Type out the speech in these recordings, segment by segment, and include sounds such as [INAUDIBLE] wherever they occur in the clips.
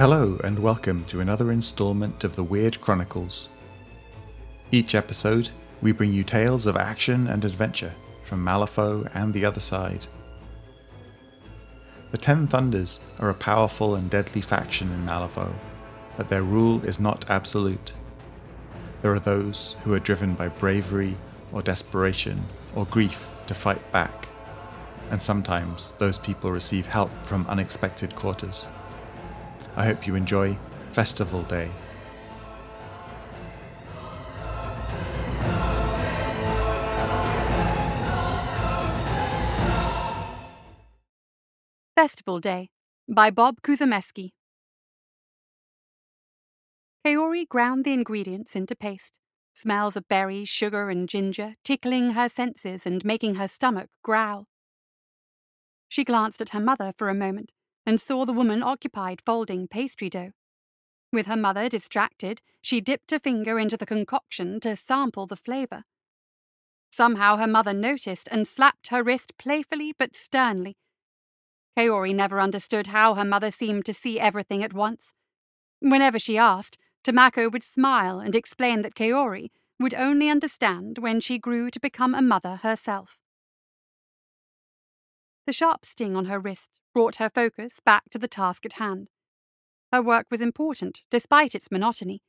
Hello, and welcome to another installment of the Weird Chronicles. Each episode, we bring you tales of action and adventure from Malifaux and the other side. The Ten Thunders are a powerful and deadly faction in Malifaux, but their rule is not absolute. There are those who are driven by bravery or desperation or grief to fight back, and sometimes those people receive help from unexpected quarters. I hope you enjoy Festival Day. Festival Day by Bob Kuzameski. Kaori ground the ingredients into paste. Smells of berries, sugar, and ginger tickling her senses and making her stomach growl. She glanced at her mother for a moment and saw the woman occupied folding pastry dough. With her mother distracted, she dipped a finger into the concoction to sample the flavour. Somehow her mother noticed and slapped her wrist playfully but sternly. Kaori never understood how her mother seemed to see everything at once. Whenever she asked, Tamako would smile and explain that Kaori would only understand when she grew to become a mother herself. The sharp sting on her wrist brought her focus back to the task at hand. Her work was important, despite its monotony.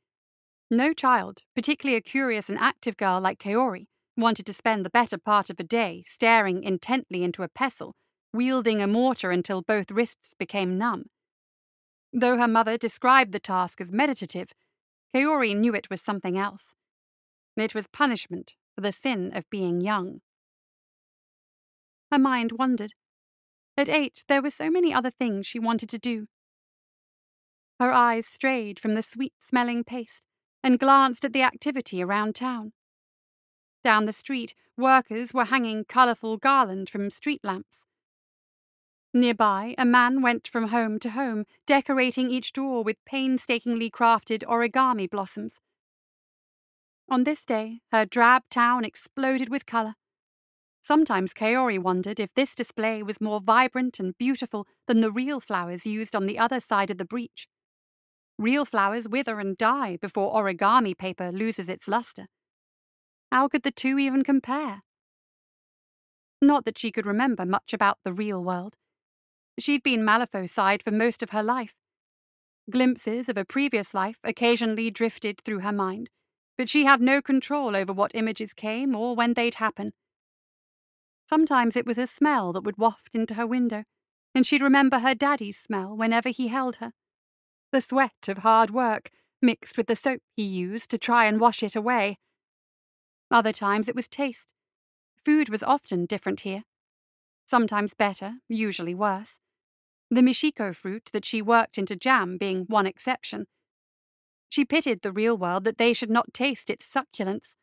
No child, particularly a curious and active girl like Kaori, wanted to spend the better part of a day staring intently into a pestle, wielding a mortar until both wrists became numb. Though her mother described the task as meditative, Kaori knew it was something else. It was punishment for the sin of being young. Her mind wandered. At eight, there were so many other things she wanted to do. Her eyes strayed from the sweet smelling paste and glanced at the activity around town. Down the street, workers were hanging colourful garland from street lamps. Nearby, a man went from home to home, decorating each door with painstakingly crafted origami blossoms. On this day, her drab town exploded with colour. Sometimes Kaori wondered if this display was more vibrant and beautiful than the real flowers used on the other side of the breach. Real flowers wither and die before origami paper loses its luster. How could the two even compare? Not that she could remember much about the real world. She'd been Malifaux side for most of her life. Glimpses of a previous life occasionally drifted through her mind, but she had no control over what images came or when they'd happen. Sometimes it was a smell that would waft into her window, and she'd remember her daddy's smell whenever he held her. The sweat of hard work, mixed with the soap he used to try and wash it away. Other times it was taste. Food was often different here. Sometimes better, usually worse. The Michiko fruit that she worked into jam being one exception. She pitied the real world that they should not taste its succulence.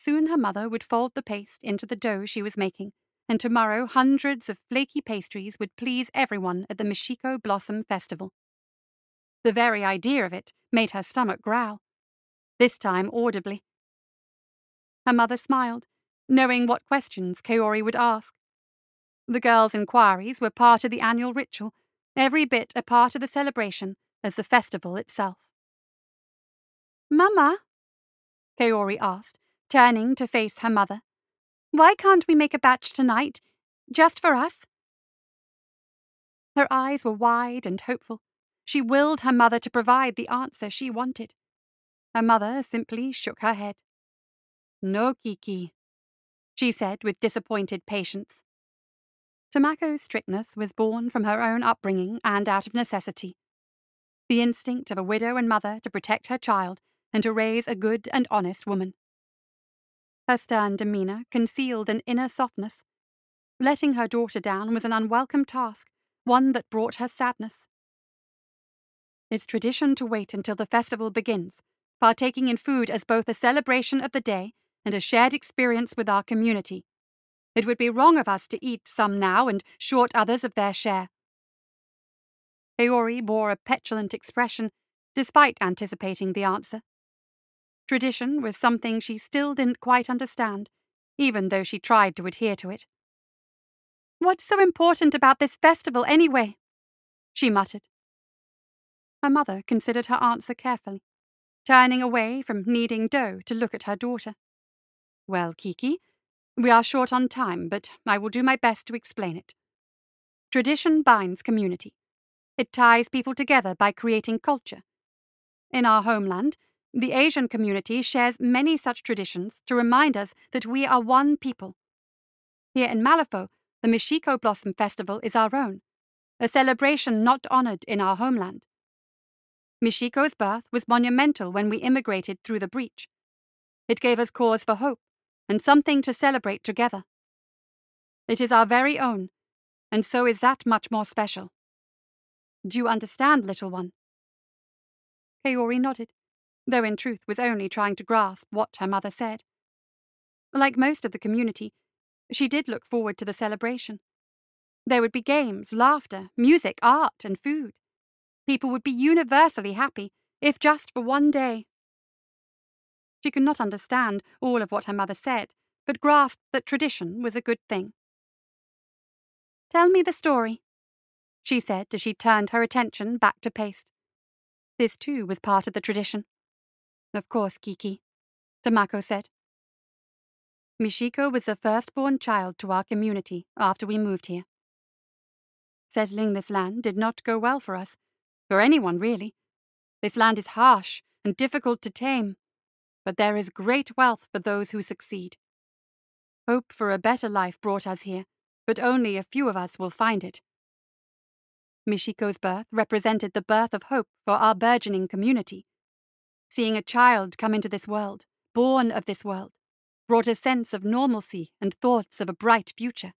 Soon her mother would fold the paste into the dough she was making, and tomorrow hundreds of flaky pastries would please everyone at the Mishiko Blossom Festival. The very idea of it made her stomach growl, this time audibly. Her mother smiled, knowing what questions Kaori would ask. The girls' inquiries were part of the annual ritual, every bit a part of the celebration as the festival itself. Mamma? Kaori asked, turning to face her mother. Why can't we make a batch tonight? Just for us? Her eyes were wide and hopeful. She willed her mother to provide the answer she wanted. Her mother simply shook her head. No, Kiki, she said with disappointed patience. Tamako's strictness was born from her own upbringing and out of necessity. The instinct of a widow and mother to protect her child and to raise a good and honest woman. Her stern demeanour concealed an inner softness. Letting her daughter down was an unwelcome task, one that brought her sadness. It's tradition to wait until the festival begins, partaking in food as both a celebration of the day and a shared experience with our community. It would be wrong of us to eat some now and short others of their share. Kaori bore a petulant expression, despite anticipating the answer. Tradition was something she still didn't quite understand, even though she tried to adhere to it. What's so important about this festival, anyway? she muttered, Her mother considered her answer carefully, turning away from kneading dough to look at her daughter. Well, Kiki, we are short on time, but I will do my best to explain it. Tradition binds community. It ties people together by creating culture. In our homeland, the Asian community shares many such traditions to remind us that we are one people. Here in Malifaux, the Michiko Blossom Festival is our own, a celebration not honored in our homeland. Michiko's birth was monumental when we immigrated through the breach. It gave us cause for hope and something to celebrate together. It is our very own, and so is that much more special. Do you understand, little one? Kaori nodded, though in truth was only trying to grasp what her mother said. Like most of the community, she did look forward to the celebration. There would be games, laughter, music, art, and food. People would be universally happy, if just for one day. She could not understand all of what her mother said, but grasped that tradition was a good thing. Tell me the story, she said as she turned her attention back to paste. This too was part of the tradition. Of course, Kiki, Tamako said. Michiko was the firstborn child to our community after we moved here. Settling this land did not go well for us, for anyone really. This land is harsh and difficult to tame, but there is great wealth for those who succeed. Hope for a better life brought us here, but only a few of us will find it. Michiko's birth represented the birth of hope for our burgeoning community. Seeing a child come into this world, born of this world, brought a sense of normalcy and thoughts of a bright future.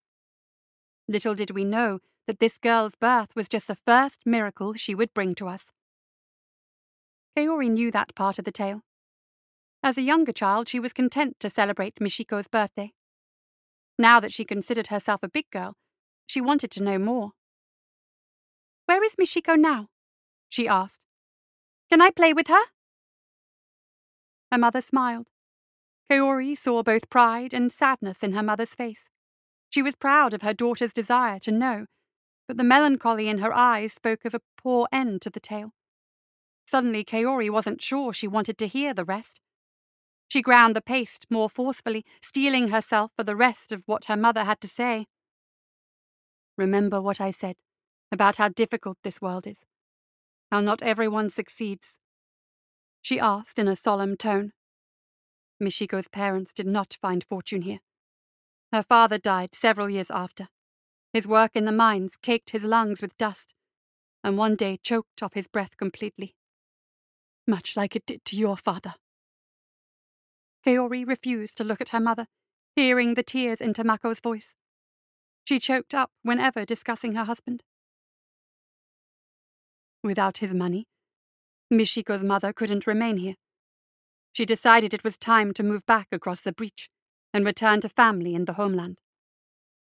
Little did we know that this girl's birth was just the first miracle she would bring to us. Kaori knew that part of the tale. As a younger child, she was content to celebrate Michiko's birthday. Now that she considered herself a big girl, she wanted to know more. Where is Michiko now? she asked. Can I play with her? Her mother smiled. Kaori saw both pride and sadness in her mother's face. She was proud of her daughter's desire to know, but the melancholy in her eyes spoke of a poor end to the tale. Suddenly, Kaori wasn't sure she wanted to hear the rest. She ground the paste more forcefully, steeling herself for the rest of what her mother had to say. Remember what I said, about how difficult this world is, how not everyone succeeds. She asked in a solemn tone. Michiko's parents did not find fortune here. Her father died several years after. His work in the mines caked his lungs with dust, and one day choked off his breath completely. Much like it did to your father. Kaori refused to look at her mother, hearing the tears in Tamako's voice. She choked up whenever discussing her husband. Without his money, Michiko's mother couldn't remain here. She decided it was time to move back across the breach and return to family in the homeland.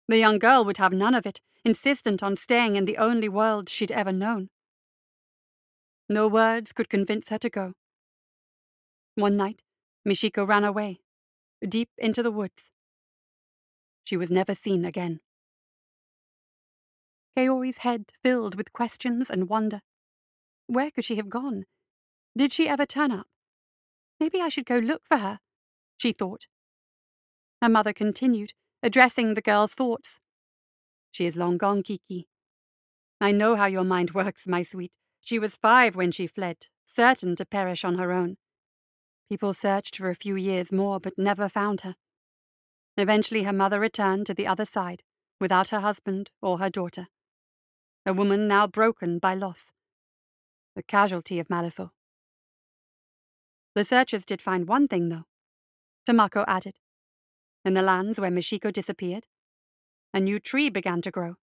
The young girl would have none of it, insistent on staying in the only world she'd ever known. No words could convince her to go. One night, Michiko ran away, deep into the woods. She was never seen again. Kaori's head filled with questions and wonder. Where could she have gone? Did she ever turn up? Maybe I should go look for her, she thought. Her mother continued, addressing the girl's thoughts. She is long gone, Kiki. I know how your mind [LAUGHS] works, my sweet. She was five when she fled, certain to perish on her own. People searched for a few years more, but never found her. Eventually, her mother returned to the other side, without her husband or her daughter. A woman now broken by loss, a casualty of Malifaux. The searchers did find one thing, though, Tamako added. In the lands where Mishiko disappeared, a new tree began to grow,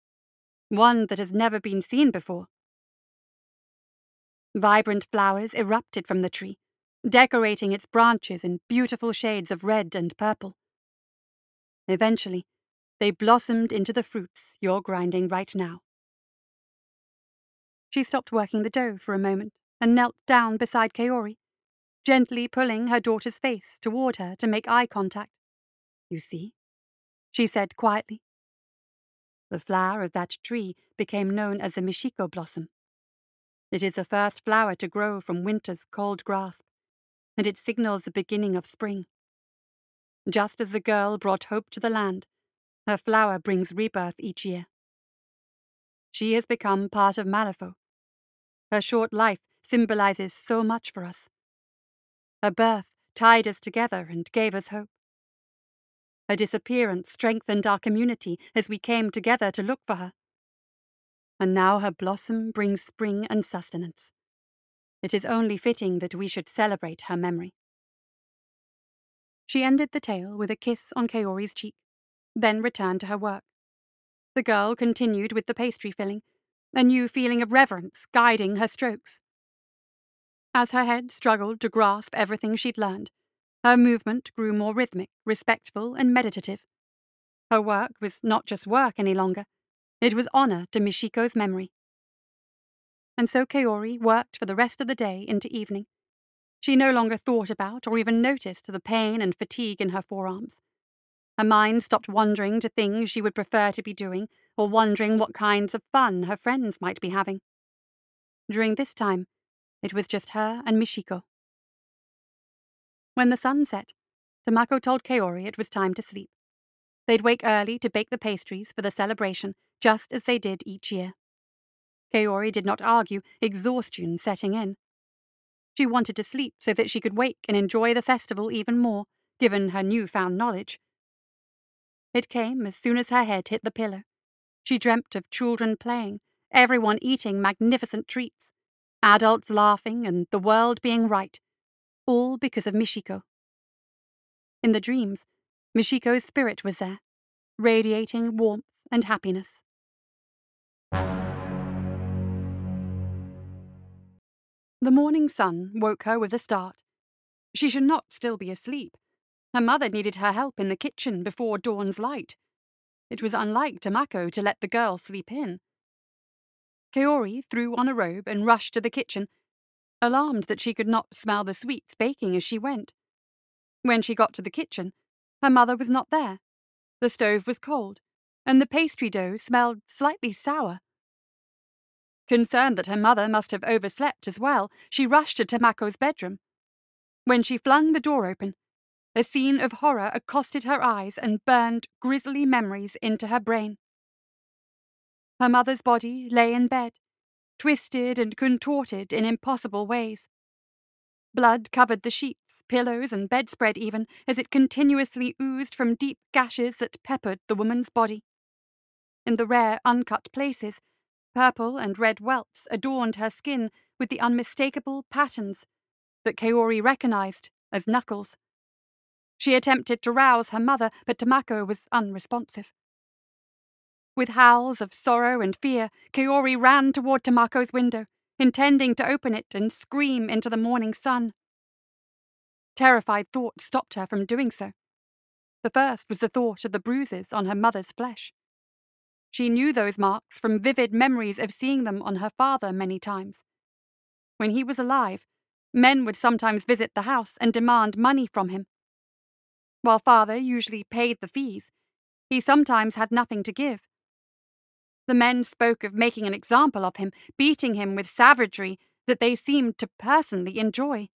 one that has never been seen before. Vibrant flowers erupted from the tree, decorating its branches in beautiful shades of red and purple. Eventually, they blossomed into the fruits you're grinding right now. She stopped working the dough for a moment and knelt down beside Kaori, gently pulling her daughter's face toward her to make eye contact. You see? She said quietly. The flower of that tree became known as the Michiko blossom. It is the first flower to grow from winter's cold grasp, and it signals the beginning of spring. Just as the girl brought hope to the land, her flower brings rebirth each year. She has become part of Malifaux. Her short life symbolizes so much for us. Her birth tied us together and gave us hope. Her disappearance strengthened our community as we came together to look for her. And now her blossom brings spring and sustenance. It is only fitting that we should celebrate her memory. She ended the tale with a kiss on Kaori's cheek, then returned to her work. The girl continued with the pastry filling, a new feeling of reverence guiding her strokes. As her head struggled to grasp everything she'd learned, her movement grew more rhythmic, respectful, and meditative. Her work was not just work any longer, it was honor to Michiko's memory. And so Kaori worked for the rest of the day into evening. She no longer thought about or even noticed the pain and fatigue in her forearms. Her mind stopped wandering to things she would prefer to be doing or wondering what kinds of fun her friends might be having. During this time, it was just her and Michiko. When the sun set, Tamako told Kaori it was time to sleep. They'd wake early to bake the pastries for the celebration, just as they did each year. Kaori did not argue, exhaustion setting in. She wanted to sleep so that she could wake and enjoy the festival even more, given her new-found knowledge. It came as soon as her head hit the pillow. She dreamt of children playing, everyone eating magnificent treats, adults laughing, and the world being right, all because of Michiko. In the dreams, Michiko's spirit was there, radiating warmth and happiness. The morning sun woke her with a start. She should not still be asleep. Her mother needed her help in the kitchen before dawn's light. It was unlike Tamako to let the girl sleep in. Kaori threw on a robe and rushed to the kitchen, alarmed that she could not smell the sweets baking as she went. When she got to the kitchen, her mother was not there. The stove was cold, and the pastry dough smelled slightly sour. Concerned that her mother must have overslept as well, she rushed to Tamako's bedroom. When she flung the door open, a scene of horror accosted her eyes and burned grisly memories into her brain. Her mother's body lay in bed, twisted and contorted in impossible ways. Blood covered the sheets, pillows, and bedspread even, as it continuously oozed from deep gashes that peppered the woman's body. In the rare uncut places, Purple and red welts adorned her skin with the unmistakable patterns that Kaori recognized as knuckles. She attempted to rouse her mother, but Tamako was unresponsive. With howls of sorrow and fear, Kaori ran toward Tamako's window, intending to open it and scream into the morning sun. Terrified thoughts stopped her from doing so. The first was the thought of the bruises on her mother's flesh. She knew those marks from vivid memories of seeing them on her father many times. When he was alive, men would sometimes visit the house and demand money from him. While father usually paid the fees, he sometimes had nothing to give. The men spoke of making an example of him, beating him with savagery that they seemed to personally enjoy.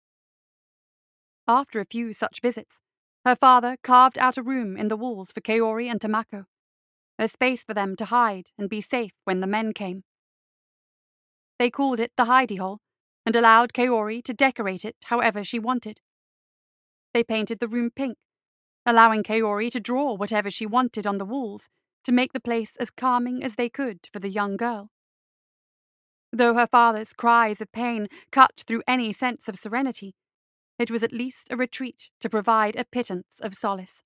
After a few such visits, her father carved out a room in the walls for Kaori and Tamako a space for them to hide and be safe when the men came. They called it the hidey hole and allowed Kaori to decorate it however she wanted. They painted the room pink, allowing Kaori to draw whatever she wanted on the walls to make the place as calming as they could for the young girl. Though her father's cries of pain cut through any sense of serenity, it was at least a retreat to provide a pittance of solace.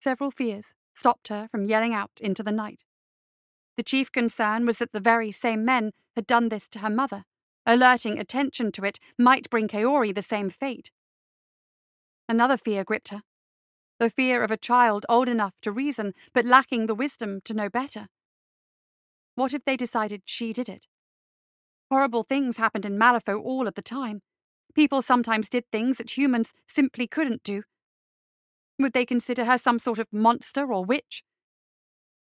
Several fears stopped her from yelling out into the night. The chief concern was that the very same men had done this to her mother. Alerting attention to it might bring Kaori the same fate. Another fear gripped her the fear of a child old enough to reason but lacking the wisdom to know better. What if they decided she did it? Horrible things happened in Malifaux all of the time. People sometimes did things that humans simply couldn't do, would they consider her some sort of monster or witch?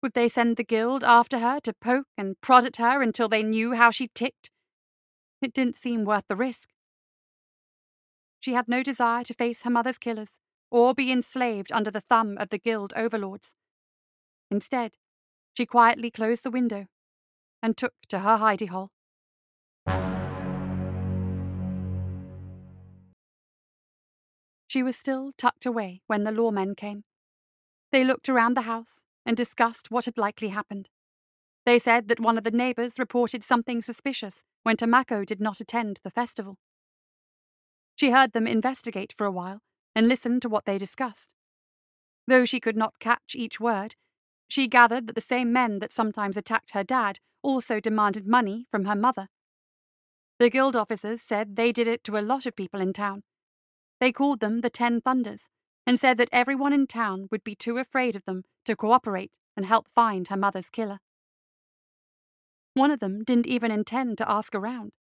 Would they send the guild after her to poke and prod at her until they knew how she ticked? It didn't seem worth the risk. She had no desire to face her mother's killers or be enslaved under the thumb of the guild overlords. Instead, she quietly closed the window and took to her hidey hole. She was still tucked away when the lawmen came. They looked around the house and discussed what had likely happened. They said that one of the neighbors reported something suspicious when Tamako did not attend the festival. She heard them investigate for a while and listened to what they discussed. Though she could not catch each word, she gathered that the same men that sometimes attacked her dad also demanded money from her mother. The guild officers said they did it to a lot of people in town. They called them the Ten Thunders and said that everyone in town would be too afraid of them to cooperate and help find her mother's killer. One of them didn't even intend to ask around.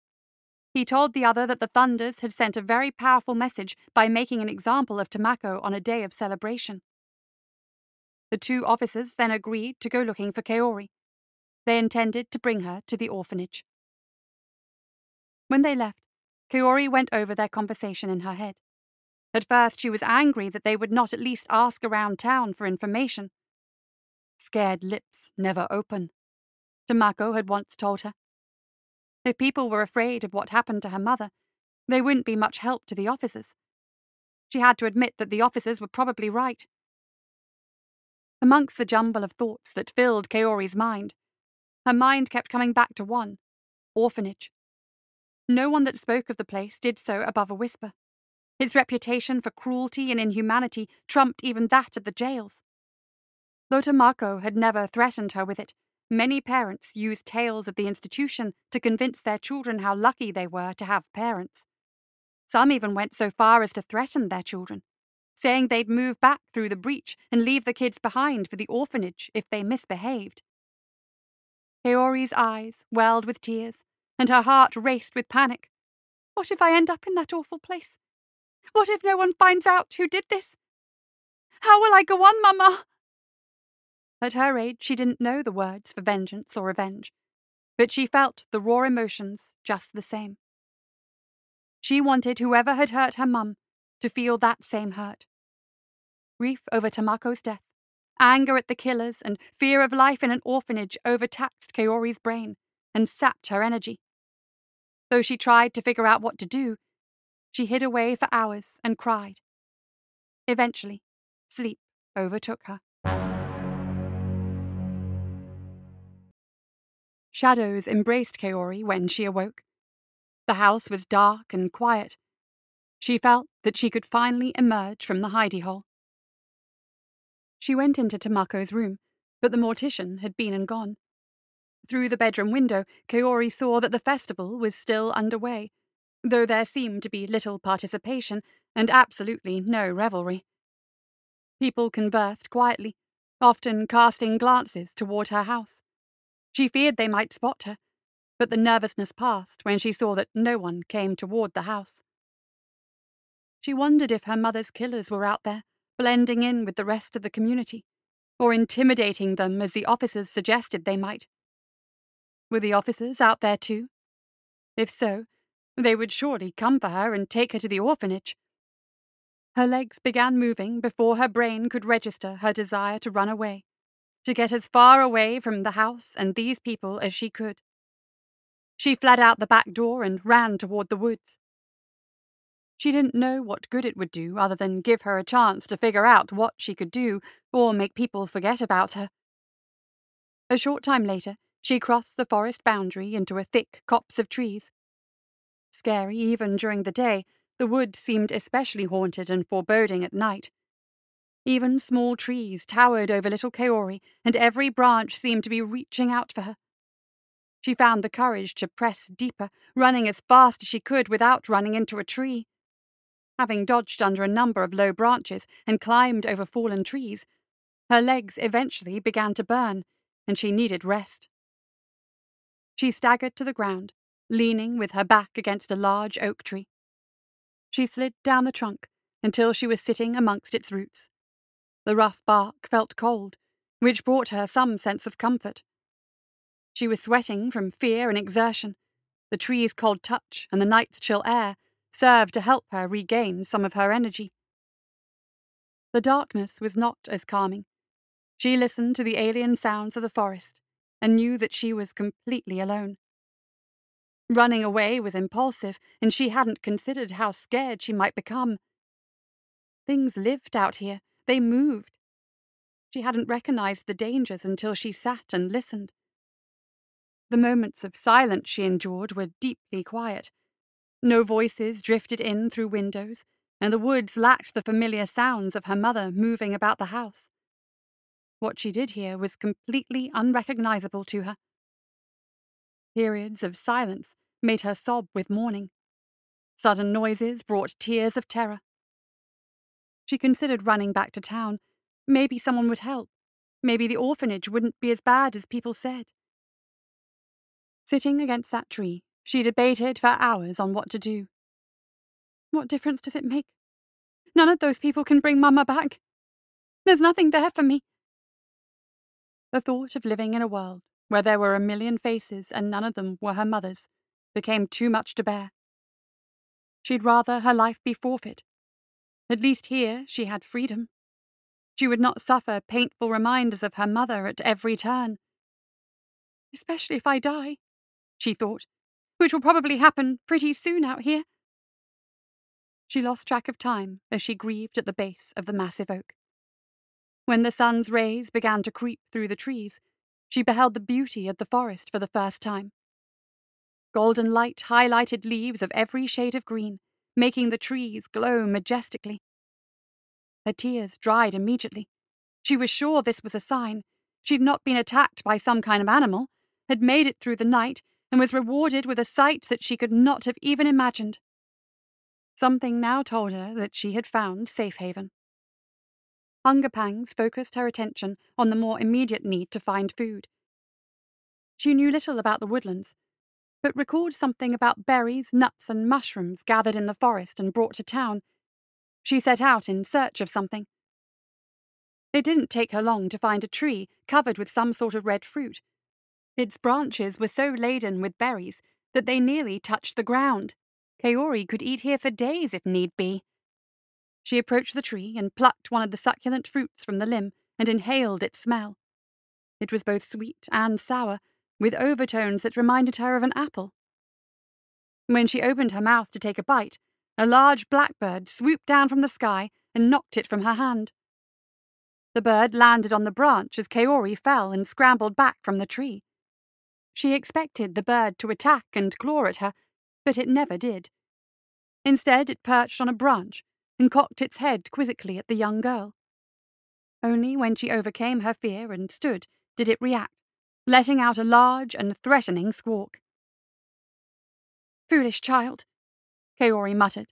He told the other that the Thunders had sent a very powerful message by making an example of Tamako on a day of celebration. The two officers then agreed to go looking for Kaori. They intended to bring her to the orphanage. When they left, Kaori went over their conversation in her head. At first, she was angry that they would not at least ask around town for information. Scared lips never open, Tamako had once told her. If people were afraid of what happened to her mother, they wouldn't be much help to the officers. She had to admit that the officers were probably right. Amongst the jumble of thoughts that filled Kaori's mind, her mind kept coming back to one orphanage. No one that spoke of the place did so above a whisper. Its reputation for cruelty and inhumanity trumped even that of the jails. Though Marco had never threatened her with it, many parents used tales of the institution to convince their children how lucky they were to have parents. Some even went so far as to threaten their children saying they'd move back through the breach and leave the kids behind for the orphanage if they misbehaved. Kaori's eyes welled with tears, and her heart raced with panic. What if I end up in that awful place? What if no one finds out who did this? How will I go on, Mamma? At her age, she didn't know the words for vengeance or revenge, but she felt the raw emotions just the same. She wanted whoever had hurt her mum to feel that same hurt. Grief over Tamako's death, anger at the killers, and fear of life in an orphanage overtaxed Kaori's brain and sapped her energy. Though she tried to figure out what to do, she hid away for hours and cried. Eventually, sleep overtook her. Shadows embraced Kaori when she awoke. The house was dark and quiet, she felt that she could finally emerge from the hidey hole. She went into Tamako's room, but the mortician had been and gone. Through the bedroom window, Kaori saw that the festival was still underway, though there seemed to be little participation and absolutely no revelry. People conversed quietly, often casting glances toward her house. She feared they might spot her, but the nervousness passed when she saw that no one came toward the house. She wondered if her mother's killers were out there, blending in with the rest of the community, or intimidating them as the officers suggested they might. Were the officers out there too? If so, they would surely come for her and take her to the orphanage. Her legs began moving before her brain could register her desire to run away, to get as far away from the house and these people as she could. She fled out the back door and ran toward the woods. She didn't know what good it would do other than give her a chance to figure out what she could do or make people forget about her. A short time later, she crossed the forest boundary into a thick copse of trees. Scary even during the day, the wood seemed especially haunted and foreboding at night. Even small trees towered over little Kaori, and every branch seemed to be reaching out for her. She found the courage to press deeper, running as fast as she could without running into a tree. Having dodged under a number of low branches and climbed over fallen trees, her legs eventually began to burn, and she needed rest. She staggered to the ground, leaning with her back against a large oak tree. She slid down the trunk until she was sitting amongst its roots. The rough bark felt cold, which brought her some sense of comfort. She was sweating from fear and exertion. The tree's cold touch and the night's chill air served to help her regain some of her energy. The darkness was not as calming. She listened to the alien sounds of the forest and knew that she was completely alone. Running away was impulsive, and she hadn't considered how scared she might become. Things lived out here, they moved. She hadn't recognized the dangers until she sat and listened. The moments of silence she endured were deeply quiet. No voices drifted in through windows, and the woods lacked the familiar sounds of her mother moving about the house. What she did hear was completely unrecognizable to her. Periods of silence made her sob with mourning. Sudden noises brought tears of terror. She considered running back to town. Maybe someone would help. Maybe the orphanage wouldn't be as bad as people said. Sitting against that tree, she debated for hours on what to do. What difference does it make? None of those people can bring Mamma back. There's nothing there for me. The thought of living in a world where there were a million faces and none of them were her mother's, became too much to bear. She'd rather her life be forfeit. At least here she had freedom. She would not suffer painful reminders of her mother at every turn. Especially if I die, she thought, which will probably happen pretty soon out here. She lost track of time as she grieved at the base of the massive oak. When the sun's rays began to creep through the trees, she beheld the beauty of the forest for the first time. Golden light highlighted leaves of every shade of green, making the trees glow majestically. Her tears dried immediately. She was sure this was a sign. She'd not been attacked by some kind of animal, had made it through the night, and was rewarded with a sight that she could not have even imagined. Something now told her that she had found safe haven. Hunger pangs focused her attention on the more immediate need to find food. She knew little about the woodlands, but recalled something about berries, nuts, and mushrooms gathered in the forest and brought to town. She set out in search of something. It didn't take her long to find a tree covered with some sort of red fruit. Its branches were so laden with berries that they nearly touched the ground. Kaori could eat here for days if need be. She approached the tree and plucked one of the succulent fruits from the limb and inhaled its smell. It was both sweet and sour, with overtones that reminded her of an apple. When she opened her mouth to take a bite, a large blackbird swooped down from the sky and knocked it from her hand. The bird landed on the branch as Kaori fell and scrambled back from the tree. She expected the bird to attack and claw at her, but it never did. Instead, it perched on a branch and cocked its head quizzically at the young girl. Only when she overcame her fear and stood did it react, letting out a large and threatening squawk. Foolish child, Kaori muttered,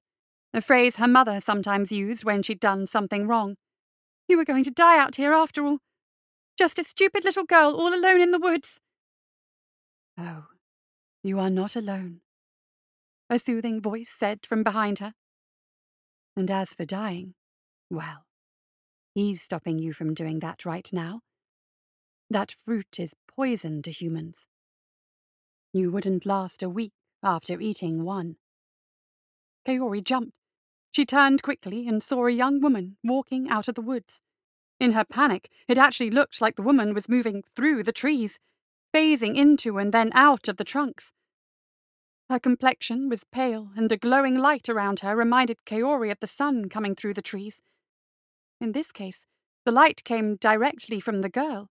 a phrase her mother sometimes used when she'd done something wrong. You were going to die out here after all. Just a stupid little girl all alone in the woods. Oh, you are not alone, a soothing voice said from behind her. And as for dying, well, he's stopping you from doing that right now. That fruit is poison to humans. You wouldn't last a week after eating one. Kaori jumped. She turned quickly and saw a young woman walking out of the woods. In her panic, it actually looked like the woman was moving through the trees, phasing into and then out of the trunks. Her complexion was pale, and a glowing light around her reminded Kaori of the sun coming through the trees. In this case, the light came directly from the girl.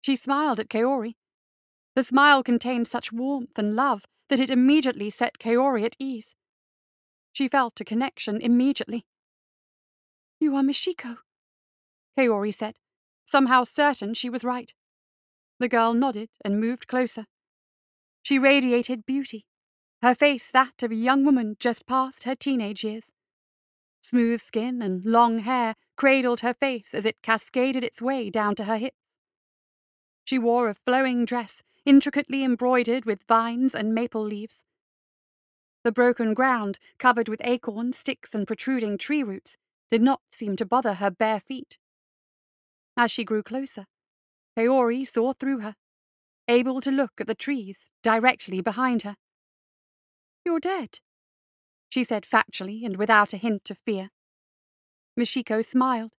She smiled at Kaori. The smile contained such warmth and love that it immediately set Kaori at ease. She felt a connection immediately. You are Mishiko, Kaori said, somehow certain she was right. The girl nodded and moved closer. She radiated beauty, her face that of a young woman just past her teenage years. Smooth skin and long hair cradled her face as it cascaded its way down to her hips. She wore a flowing dress intricately embroidered with vines and maple leaves. The broken ground, covered with acorns, sticks, and protruding tree roots, did not seem to bother her bare feet. As she grew closer, Kaori saw through her, able to look at the trees directly behind her. You're dead, she said factually and without a hint of fear. Mishiko smiled.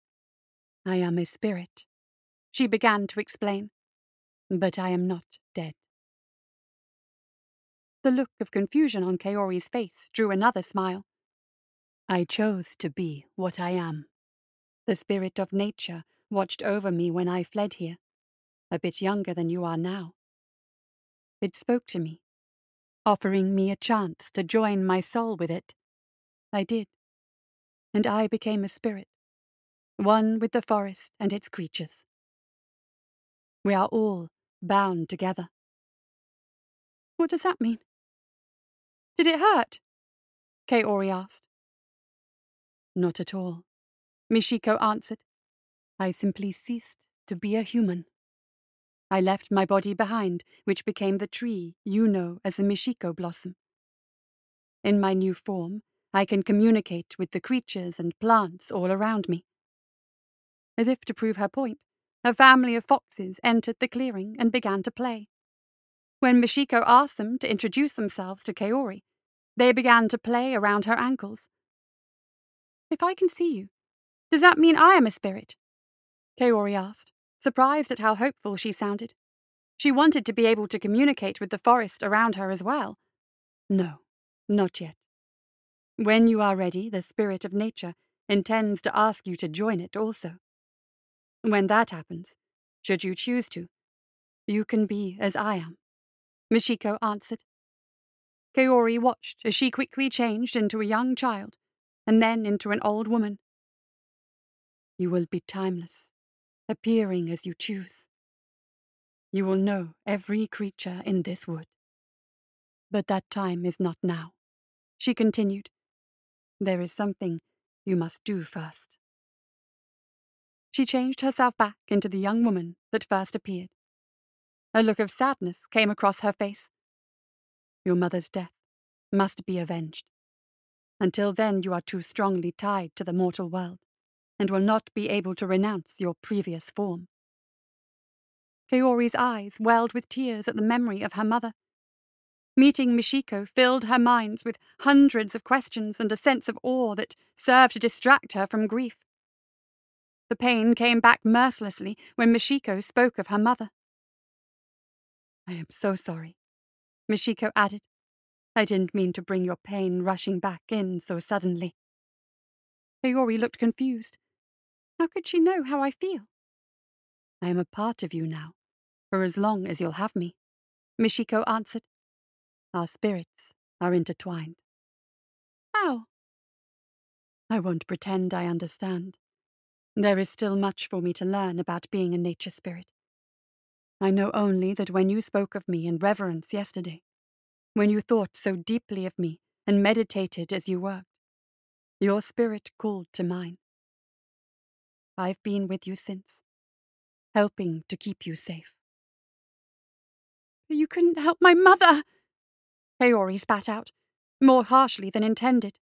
I am a spirit, she began to explain, but I am not dead. The look of confusion on Kaori's face drew another smile. I chose to be what I am. The spirit of nature watched over me when I fled here, a bit younger than you are now. It spoke to me, offering me a chance to join my soul with it. I did. And I became a spirit, one with the forest and its creatures. We are all bound together. What does that mean? Did it hurt? Kaori asked. Not at all, Mishiko answered. I simply ceased to be a human. I left my body behind, which became the tree you know as the Mishiko blossom. In my new form, I can communicate with the creatures and plants all around me. As if to prove her point, a family of foxes entered the clearing and began to play. When Mishiko asked them to introduce themselves to Kaori, they began to play around her ankles. If I can see you, does that mean I am a spirit? Kaori asked, surprised at how hopeful she sounded. She wanted to be able to communicate with the forest around her as well. No, not yet. When you are ready, the spirit of nature intends to ask you to join it also. When that happens, should you choose to, you can be as I am, Mishiko answered. Kaori watched as she quickly changed into a young child, and then into an old woman. You will be timeless, appearing as you choose. You will know every creature in this wood. But that time is not now, she continued. There is something you must do first. She changed herself back into the young woman that first appeared. A look of sadness came across her face. Your mother's death must be avenged. Until then, you are too strongly tied to the mortal world, and will not be able to renounce your previous form. Kaori's eyes welled with tears at the memory of her mother. Meeting Mishiko filled her minds with hundreds of questions and a sense of awe that served to distract her from grief. The pain came back mercilessly when Mishiko spoke of her mother. I am so sorry, Mishiko added. I didn't mean to bring your pain rushing back in so suddenly. Kaori looked confused. How could she know how I feel? I am a part of you now, for as long as you'll have me, Mishiko answered. Our spirits are intertwined. How? I won't pretend I understand. There is still much for me to learn about being a nature spirit. I know only that when you spoke of me in reverence yesterday, when you thought so deeply of me and meditated as you worked, your spirit called to mine. I've been with you since, helping to keep you safe. You couldn't help my mother, Kaori spat out, more harshly than intended.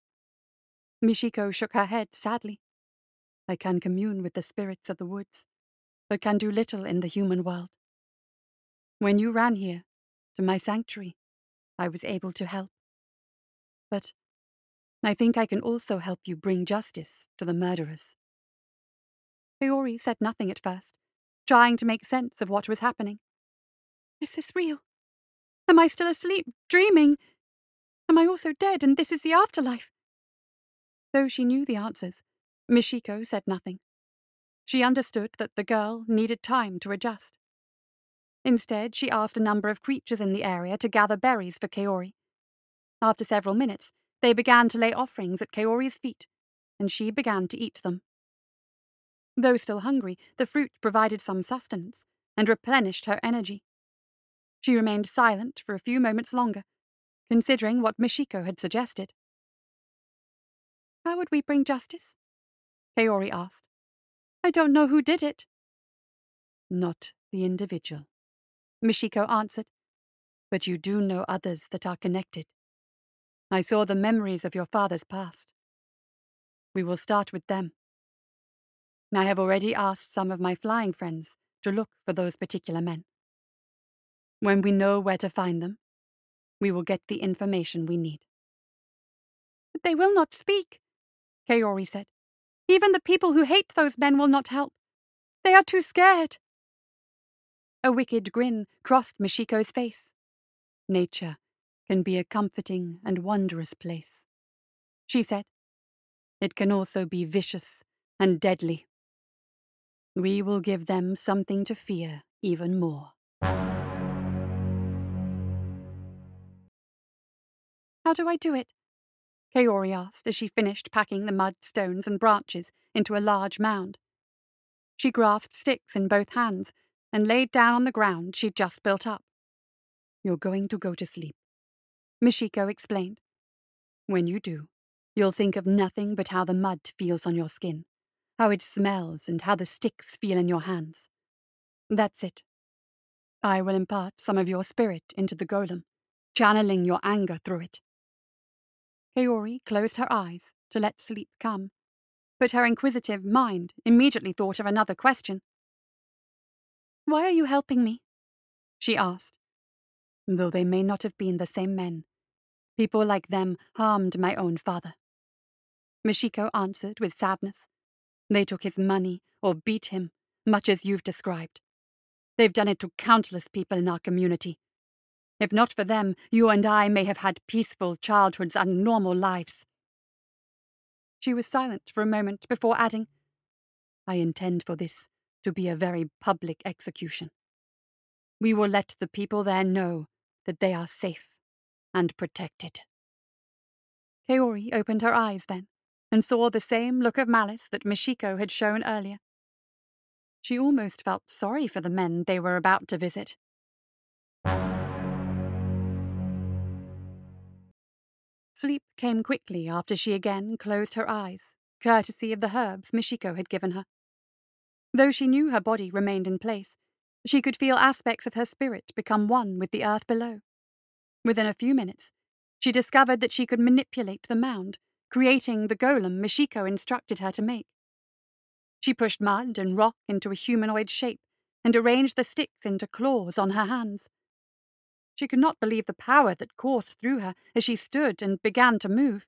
Mishiko shook her head sadly. I can commune with the spirits of the woods, but can do little in the human world. When you ran here, to my sanctuary, I was able to help. But I think I can also help you bring justice to the murderers. Kaori said nothing at first, trying to make sense of what was happening. Is this real? Am I still asleep, dreaming? Am I also dead and this is the afterlife? Though she knew the answers, Mishiko said nothing. She understood that the girl needed time to adjust. Instead, she asked a number of creatures in the area to gather berries for Kaori. After several minutes, they began to lay offerings at Kaori's feet, and she began to eat them. Though still hungry, the fruit provided some sustenance and replenished her energy. She remained silent for a few moments longer, considering what Mishiko had suggested. How would we bring justice? Kaori asked. I don't know who did it. Not the individual, Mishiko answered. But you do know others that are connected. I saw the memories of your father's past. We will start with them. I have already asked some of my flying friends to look for those particular men. When we know where to find them, we will get the information we need. But they will not speak, Kaori said. Even the people who hate those men will not help. They are too scared. A wicked grin crossed Michiko's face. Nature can be a comforting and wondrous place, she said. It can also be vicious and deadly. We will give them something to fear even more. How do I do it? Kaori asked as she finished packing the mud, stones, and branches into a large mound. She grasped sticks in both hands and laid down on the ground she'd just built up. You're going to go to sleep, Michiko explained. When you do, you'll think of nothing but how the mud feels on your skin, how it smells, and how the sticks feel in your hands. That's it. I will impart some of your spirit into the golem, channeling your anger through it. Kaori closed her eyes to let sleep come, but her inquisitive mind immediately thought of another question. Why are you helping me? she asked. Though they may not have been the same men, people like them harmed my own father. Michiko answered with sadness. They took his money or beat him, much as you've described. They've done it to countless people in our community, if not for them, you and I may have had peaceful childhoods and normal lives. She was silent for a moment before adding, I intend for this to be a very public execution. We will let the people there know that they are safe and protected. Kaori opened her eyes then and saw the same look of malice that Michiko had shown earlier. She almost felt sorry for the men they were about to visit. Sleep came quickly after she again closed her eyes, courtesy of the herbs Michiko had given her. Though she knew her body remained in place, she could feel aspects of her spirit become one with the earth below. Within a few minutes, she discovered that she could manipulate the mound, creating the golem Michiko instructed her to make. She pushed mud and rock into a humanoid shape and arranged the sticks into claws on her hands. She could not believe the power that coursed through her as she stood and began to move.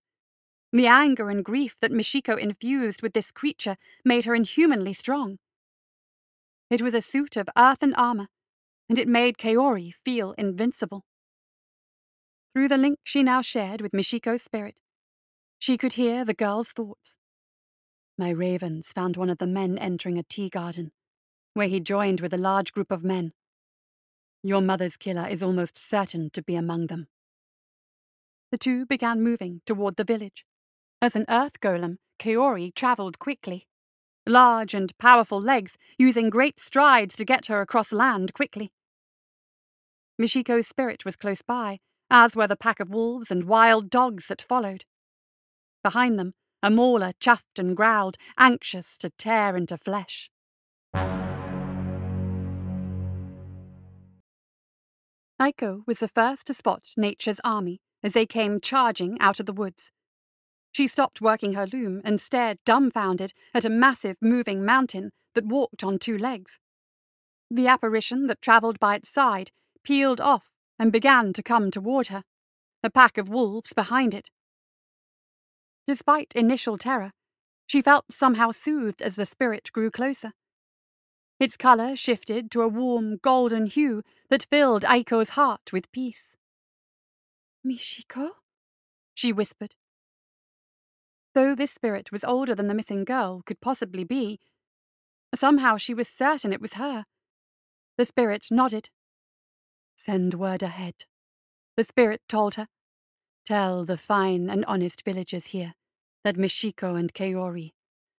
The anger and grief that Michiko infused with this creature made her inhumanly strong. It was a suit of earthen armor, and it made Kaori feel invincible. Through the link she now shared with Michiko's spirit, she could hear the girl's thoughts. My ravens found one of the men entering a tea garden, where he joined with a large group of men. Your mother's killer is almost certain to be among them. The two began moving toward the village. As an earth golem, Kaori travelled quickly. Large and powerful legs, using great strides to get her across land quickly. Michiko's spirit was close by, as were the pack of wolves and wild dogs that followed. Behind them, a mauler chuffed and growled, anxious to tear into flesh. Aiko was the first to spot Nature's army as they came charging out of the woods. She stopped working her loom and stared dumbfounded at a massive moving mountain that walked on two legs. The apparition that travelled by its side peeled off and began to come toward her, a pack of wolves behind it. Despite initial terror, she felt somehow soothed as the spirit grew closer. Its colour shifted to a warm golden hue that filled Aiko's heart with peace. Michiko? she whispered. Though this spirit was older than the missing girl could possibly be, somehow she was certain it was her. The spirit nodded. Send word ahead, the spirit told her. Tell the fine and honest villagers here that Michiko and Kaori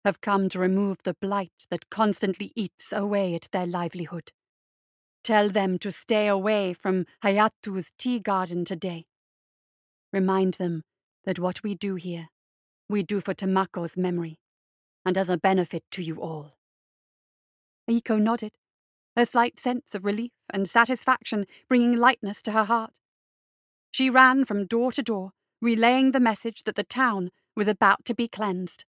have come to remove the blight that constantly eats away at their livelihood. Tell them to stay away from Hayato's tea garden today. Remind them that what we do here, we do for Tamako's memory, and as a benefit to you all. Aiko nodded, a slight sense of relief and satisfaction bringing lightness to her heart. She ran from door to door, relaying the message that the town was about to be cleansed.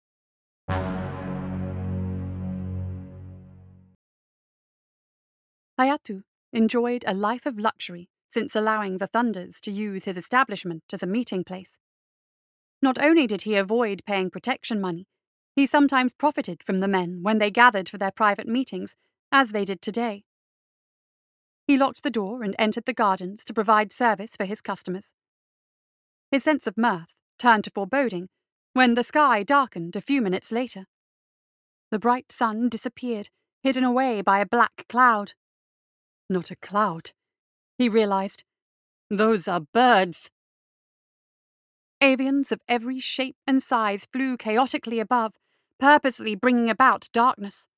Hayato enjoyed a life of luxury since allowing the Thunders to use his establishment as a meeting place. Not only did he avoid paying protection money, he sometimes profited from the men when they gathered for their private meetings, as they did today. He locked the door and entered the gardens to provide service for his customers. His sense of mirth turned to foreboding when the sky darkened a few minutes later. The bright sun disappeared, hidden away by a black cloud. Not a cloud, he realized. Those are birds. Avians of every shape and size flew chaotically above, purposely bringing about darkness.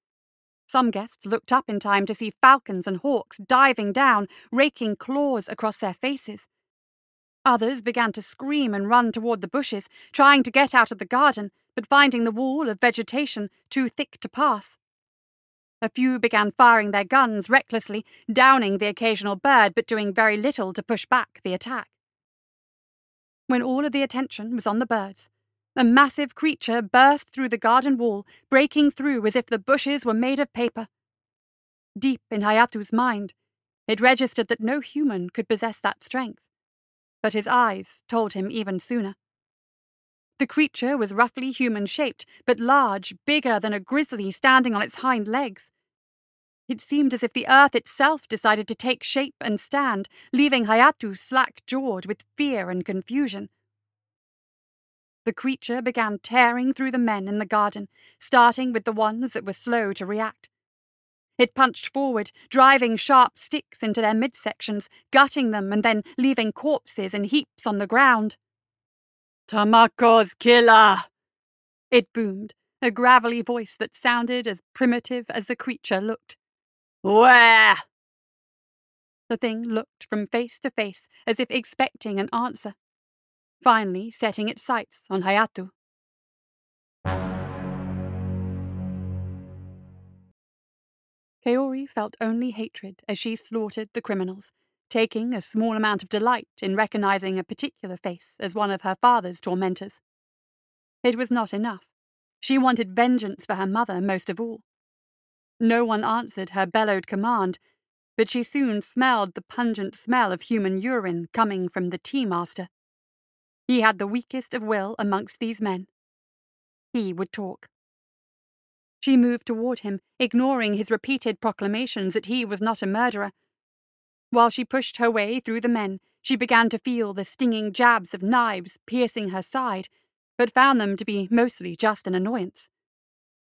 Some guests looked up in time to see falcons and hawks diving down, raking claws across their faces. Others began to scream and run toward the bushes, trying to get out of the garden, but finding the wall of vegetation too thick to pass. A few began firing their guns recklessly, downing the occasional bird, but doing very little to push back the attack. When all of the attention was on the birds, a massive creature burst through the garden wall, breaking through as if the bushes were made of paper. Deep in Hayato's mind, it registered that no human could possess that strength but his eyes told him even sooner. The creature was roughly human shaped, but large, bigger than a grizzly standing on its hind legs. It seemed as if the earth itself decided to take shape and stand, leaving Hayato slack jawed with fear and confusion. The creature began tearing through the men in the garden, starting with the ones that were slow to react. It punched forward, driving sharp sticks into their midsections, gutting them and then leaving corpses in heaps on the ground. Tamako's killer! It boomed, a gravelly voice that sounded as primitive as the creature looked. Where? The thing looked from face to face as if expecting an answer, finally setting its sights on Hayato. Kaori felt only hatred as she slaughtered the criminals, taking a small amount of delight in recognizing a particular face as one of her father's tormentors. It was not enough. She wanted vengeance for her mother most of all. No one answered her bellowed command, but she soon smelled the pungent smell of human urine coming from the tea master. He had the weakest of will amongst these men. He would talk. She moved toward him, ignoring his repeated proclamations that he was not a murderer. While she pushed her way through the men, she began to feel the stinging jabs of knives piercing her side, but found them to be mostly just an annoyance.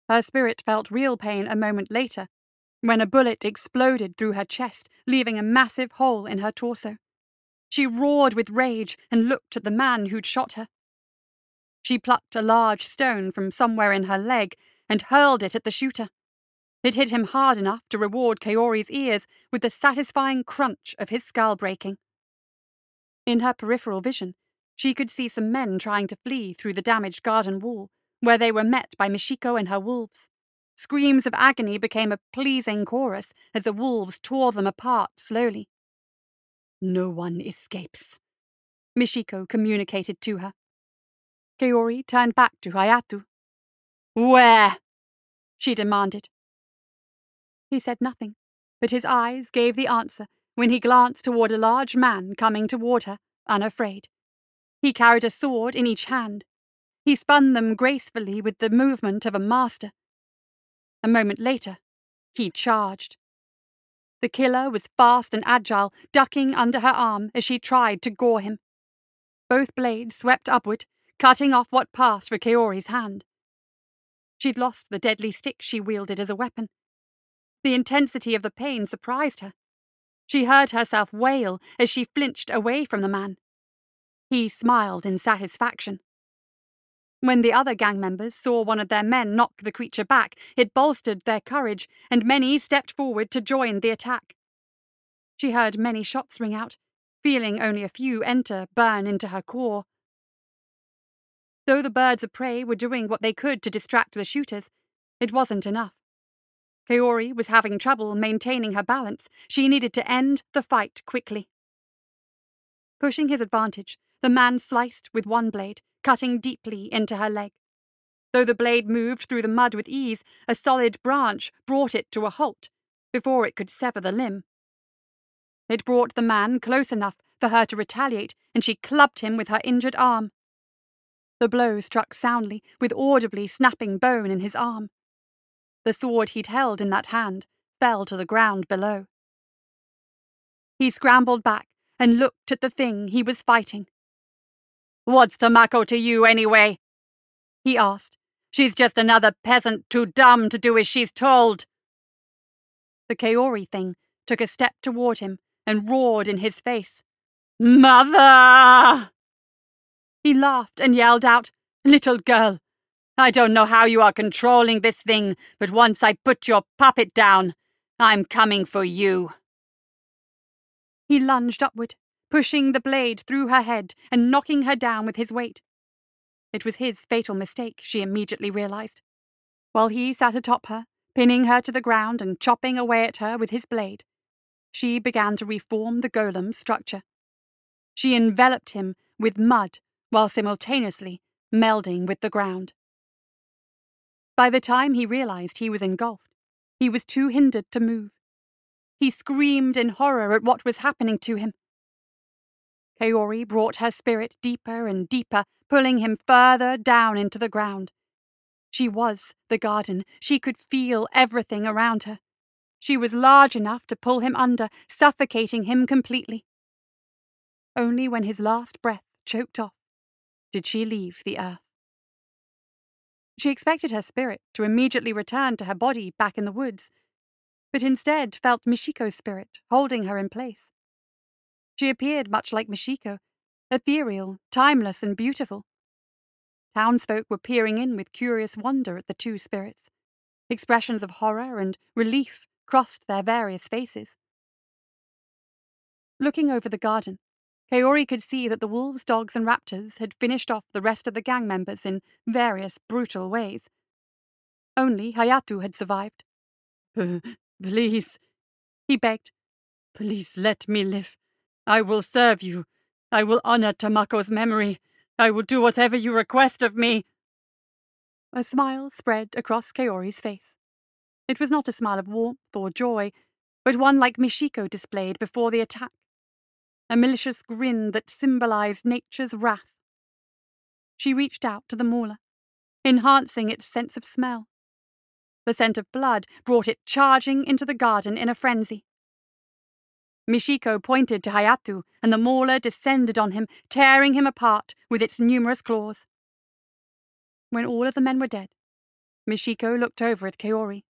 Her spirit felt real pain a moment later, when a bullet exploded through her chest, leaving a massive hole in her torso. She roared with rage and looked at the man who'd shot her. She plucked a large stone from somewhere in her leg and hurled it at the shooter. It hit him hard enough to reward Kaori's ears with the satisfying crunch of his skull breaking. In her peripheral vision, she could see some men trying to flee through the damaged garden wall, where they were met by Michiko and her wolves. Screams of agony became a pleasing chorus as the wolves tore them apart slowly. No one escapes, Michiko communicated to her. Kaori turned back to Hayato. Where? She demanded. He said nothing, but his eyes gave the answer when he glanced toward a large man coming toward her, unafraid. He carried a sword in each hand. He spun them gracefully with the movement of a master. A moment later, he charged. The killer was fast and agile, ducking under her arm as she tried to gore him. Both blades swept upward, cutting off what passed for Kaori's hand. She'd lost the deadly stick she wielded as a weapon. The intensity of the pain surprised her. She heard herself wail as she flinched away from the man. He smiled in satisfaction. When the other gang members saw one of their men knock the creature back, it bolstered their courage, and many stepped forward to join the attack. She heard many shots ring out, feeling only a few enter burn into her core. Though the birds of prey were doing what they could to distract the shooters, it wasn't enough. Kaori was having trouble maintaining her balance. She needed to end the fight quickly. Pushing his advantage, the man sliced with one blade, cutting deeply into her leg. Though the blade moved through the mud with ease, a solid branch brought it to a halt, before it could sever the limb. It brought the man close enough for her to retaliate, and she clubbed him with her injured arm. The blow struck soundly, with audibly snapping bone in his arm. The sword he'd held in that hand fell to the ground below. He scrambled back and looked at the thing he was fighting. What's Tamako to you, anyway? He asked. She's just another peasant too dumb to do as she's told. The Kaori thing took a step toward him and roared in his face. Mother! He laughed and yelled out, Little girl, I don't know how you are controlling this thing, but once I put your puppet down, I'm coming for you. He lunged upward, pushing the blade through her head and knocking her down with his weight. It was his fatal mistake, she immediately realized. While he sat atop her, pinning her to the ground and chopping away at her with his blade, she began to reform the golem's structure. She enveloped him with mud while simultaneously melding with the ground. By the time he realized he was engulfed, he was too hindered to move. He screamed in horror at what was happening to him. Kaori brought her spirit deeper and deeper, pulling him further down into the ground. She was the garden. She could feel everything around her. She was large enough to pull him under, suffocating him completely. Only when his last breath choked off did she leave the earth. She expected her spirit to immediately return to her body back in the woods, but instead felt Michiko's spirit holding her in place. She appeared much like Michiko, ethereal, timeless, and beautiful. Townsfolk were peering in with curious wonder at the two spirits. Expressions of horror and relief crossed their various faces. Looking over the garden, Kaori could see that the wolves, dogs, and raptors had finished off the rest of the gang members in various brutal ways. Only Hayato had survived. [LAUGHS] Please, he begged. Please let me live. I will serve you. I will honor Tamako's memory. I will do whatever you request of me. A smile spread across Kaori's face. It was not a smile of warmth or joy, but one like Michiko displayed before the attack. A malicious grin that symbolized nature's wrath. She reached out to the mauler, enhancing its sense of smell. The scent of blood brought it charging into the garden in a frenzy. Michiko pointed to Hayato, and the mauler descended on him, tearing him apart with its numerous claws. When all of the men were dead, Michiko looked over at Kaori.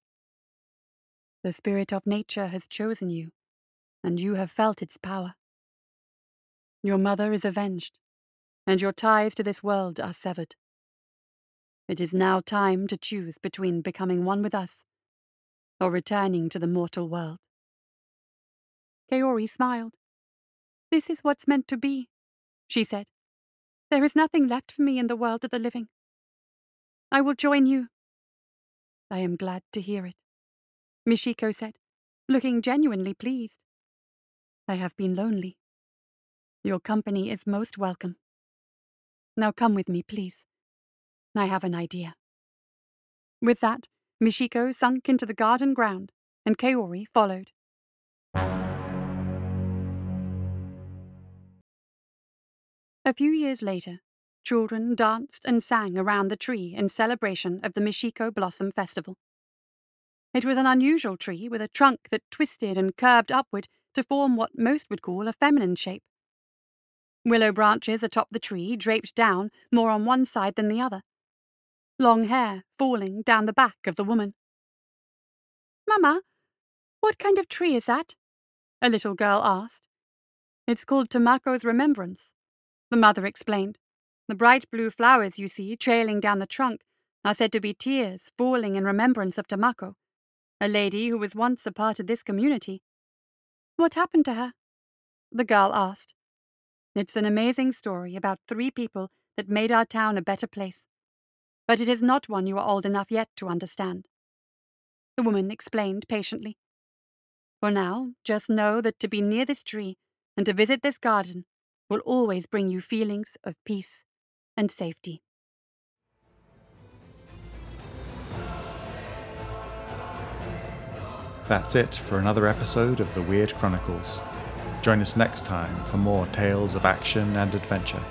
The spirit of nature has chosen you, and you have felt its power. Your mother is avenged, and your ties to this world are severed. It is now time to choose between becoming one with us or returning to the mortal world. Kaori smiled. This is what's meant to be, she said. There is nothing left for me in the world of the living. I will join you. I am glad to hear it, Michiko said, looking genuinely pleased. I have been lonely. Your company is most welcome. Now come with me, please. I have an idea. With that, Michiko sunk into the garden ground, and Kaori followed. A few years later, children danced and sang around the tree in celebration of the Michiko Blossom Festival. It was an unusual tree with a trunk that twisted and curved upward to form what most would call a feminine shape. Willow branches atop the tree draped down more on one side than the other, long hair falling down the back of the woman. Mamma, what kind of tree is that? A little girl asked. It's called Tamako's Remembrance, the mother explained. The bright blue flowers you see trailing down the trunk are said to be tears falling in remembrance of Tamako, a lady who was once a part of this community. What happened to her? The girl asked. It's an amazing story about three people that made our town a better place but it is not one you are old enough yet to understand. The woman explained patiently. For now, just know that to be near this tree and to visit this garden will always bring you feelings of peace and safety. That's it for another episode of the Weird Chronicles. Join us next time for more tales of action and adventure.